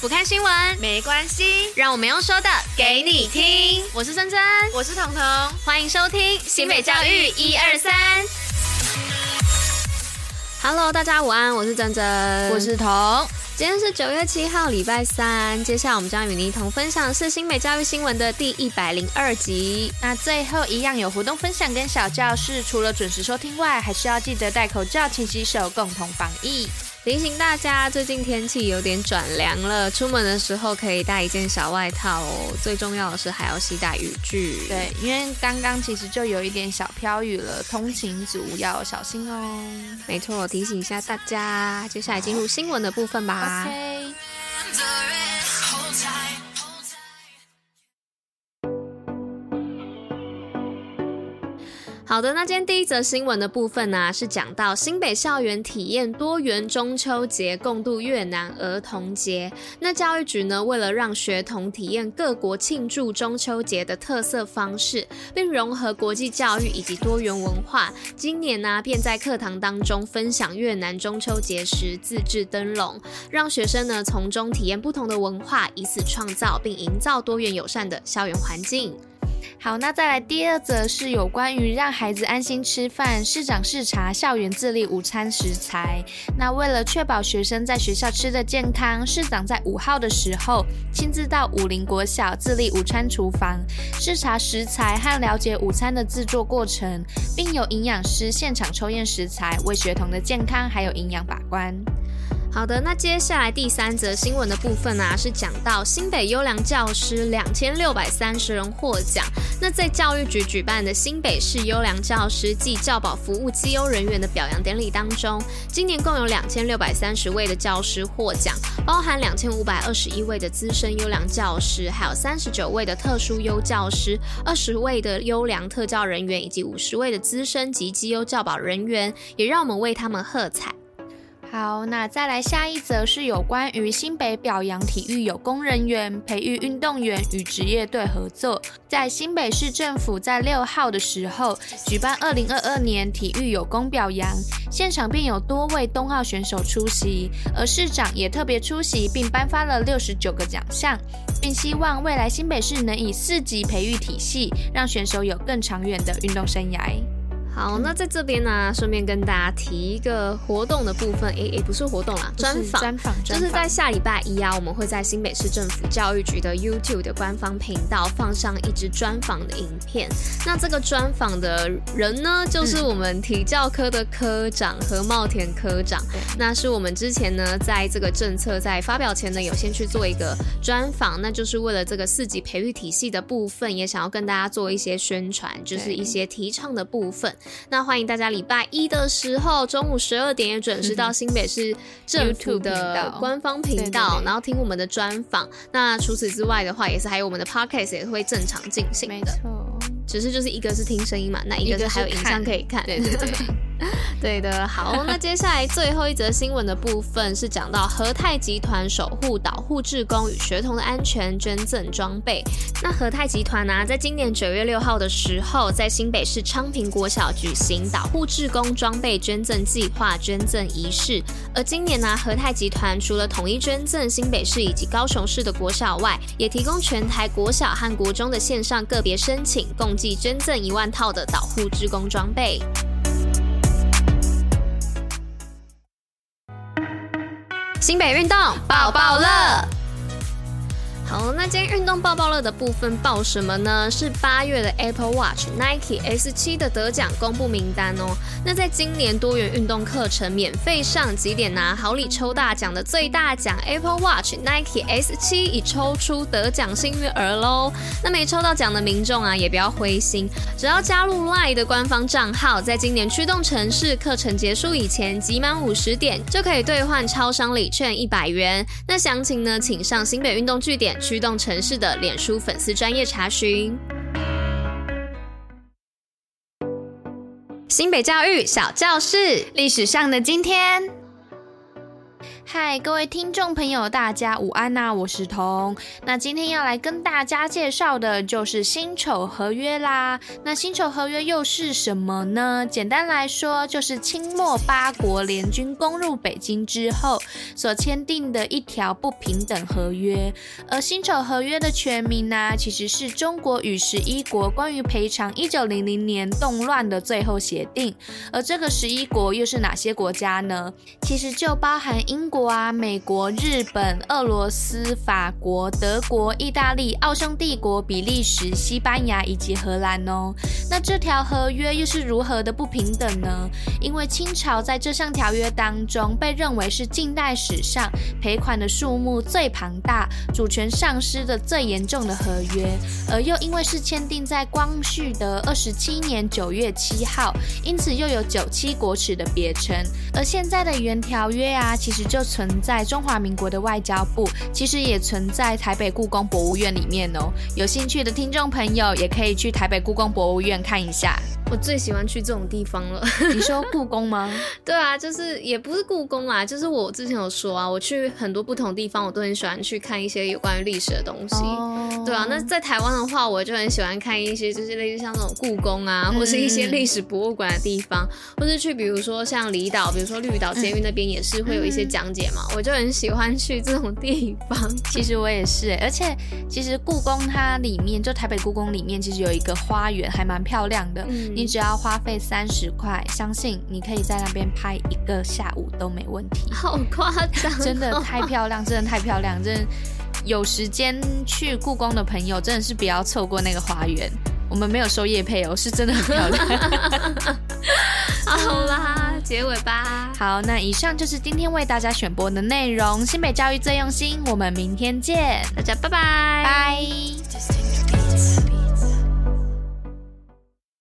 不看新闻没关系，让我们用说的给你听。我是珍珍，我是彤彤，欢迎收听新北教育一二三。Hello，大家午安，我是珍珍，我是彤。今天是九月七号，礼拜三。接下来我们将与您一同分享的是新美教育新闻的第一百零二集。那最后一样有活动分享跟小教室，除了准时收听外，还是要记得戴口罩、勤洗手，共同防疫。提醒大家，最近天气有点转凉了，出门的时候可以带一件小外套哦。最重要的是还要携带雨具。对，因为刚刚其实就有一点小飘雨了，通勤族要小心哦。没错，提醒一下大家。接下来进入新闻的部分吧。OK。好的，那今天第一则新闻的部分呢、是讲到新北校园体验多元中秋节，共度越南儿童节。那教育局呢，为了让学童体验各国庆祝中秋节的特色方式，并融合国际教育以及多元文化，今年呢、便在课堂当中分享越南中秋节时自制灯笼，让学生呢从中体验不同的文化，以此创造并营造多元友善的校园环境。好，那再来第二则是有关于让孩子安心吃饭，市长视察校园自立午餐食材。那为了确保学生在学校吃的健康，市长在五号的时候亲自到武林国小自立午餐厨房视察食材和了解午餐的制作过程，并有营养师现场抽验食材，为学童的健康还有营养把关。好的，那接下来第三则新闻的部分呢、啊，是讲到新北优良教师两千六百三十人获奖。那在教育局举办的新北市优良教师暨教保服务绩优人员的表扬典礼当中，今年共有两千六百三十位的教师获奖，包含两千五百二十一位的资深优良教师，还有三十九位的特殊优教师，二十位的优良特教人员，以及五十位的资深及绩优教保人员，也让我们为他们喝彩。好，那再来下一则是有关于新北表扬体育有功人员，培育运动员与职业队合作。在新北市政府在六号的时候举办二零二二年体育有功表扬，现场便有多位冬奥选手出席，而市长也特别出席，并颁发了六十九个奖项，并希望未来新北市能以四级培育体系，让选手有更长远的运动生涯。好，那在这边呢，顺便跟大家提一个活动的部分，诶诶，不是活动啦，专访，专访，就是在下礼拜一啊，我们会在新北市政府教育局的 YouTube 的官方频道放上一支专访的影片。那这个专访的人呢，就是我们体教科的科长何茂田科长。那是我们之前呢，在这个政策在发表前呢，有先去做一个专访，那就是为了这个四级培育体系的部分，也想要跟大家做一些宣传，就是一些提倡的部分。那欢迎大家礼拜一的时候中午十二点也准时到新北市政府的官方频道，然后听我们的专访。那除此之外的话，也是还有我们的 podcast 也会正常进行的。没错，只是就是一个是听声音嘛，那一个是还有影像可以看。对对对。对的，好，那接下来最后一则新闻的部分是讲到和泰集团守护岛护志工与学童的安全，捐赠装备。那和泰集团呢、在今年九月六号的时候，在新北市昌平国小举行岛护志工装备捐赠计划捐赠仪式。而今年呢、和泰集团除了统一捐赠新北市以及高雄市的国小外，也提供全台国小和国中的线上个别申请，共计捐赠一万套的岛护志工装备。新北运动抱抱乐。好，那今天运动报报乐的部分报什么呢？是八月的 Apple Watch Nike S7 的得奖公布名单哦。那在今年多元运动课程免费上，几点拿好礼抽大奖的最大奖 Apple Watch Nike S7 已抽出得奖幸运儿喽。那没抽到奖的民众啊，也不要灰心，只要加入 LINE 的官方账号，在今年驱动城市课程结束以前集满五十点，就可以兑换超商礼券一百元。那详情呢，请上新北运动据点。驱动城市的脸书粉丝专业查询。新北教育小教室，历史上的今天。嗨，各位听众朋友，大家午安呐、我是彤。那今天要来跟大家介绍的就是辛丑合约啦。那辛丑合约又是什么呢？简单来说，就是清末八国联军攻入北京之后所签订的一条不平等合约。而辛丑合约的全名呢、其实是中国与十一国关于赔偿一九零零年动乱的最后协定。而这个十一国又是哪些国家呢？其实就包含英国。国啊，美国、日本、俄罗斯、法国、德国、意大利、奥匈帝国、比利时、西班牙以及荷兰哦。那这条合约又是如何的不平等呢？因为清朝在这项条约当中被认为是近代史上赔款的数目最庞大、主权丧失的最严重的合约，而又因为是签订在光绪的二十七年九月七号，因此又有九七国耻的别称。而现在的原条约啊，其实就存在中华民国的外交部，其实也存在台北故宫博物院里面哦。有兴趣的听众朋友，也可以去台北故宫博物院看一下。我最喜欢去这种地方了。你说故宫吗？对啊，就是也不是故宫啦，就是我之前有说啊，我去很多不同地方，我都很喜欢去看一些有关于历史的东西。Oh. 对啊，那在台湾的话，我就很喜欢看一些就是类似像那种故宫啊，或是一些历史博物馆的地方，或是去比如说像离岛，比如说绿岛监狱那边也是会有一些讲解嘛，我就很喜欢去这种地方。其实我也是，而且其实故宫它里面就台北故宫里面其实有一个花园，还蛮漂亮的。嗯你只要花费三十块，相信你可以在那边拍一个下午都没问题。好夸张，真的太漂亮，真的太漂亮，真的有时间去故宫的朋友，真的是不要错过那个花园。我们没有收叶配哦，是真的很漂亮。好啦，结尾吧。好，那以上就是今天为大家选播的内容。新北教育最用心，我们明天见，大家拜拜，拜。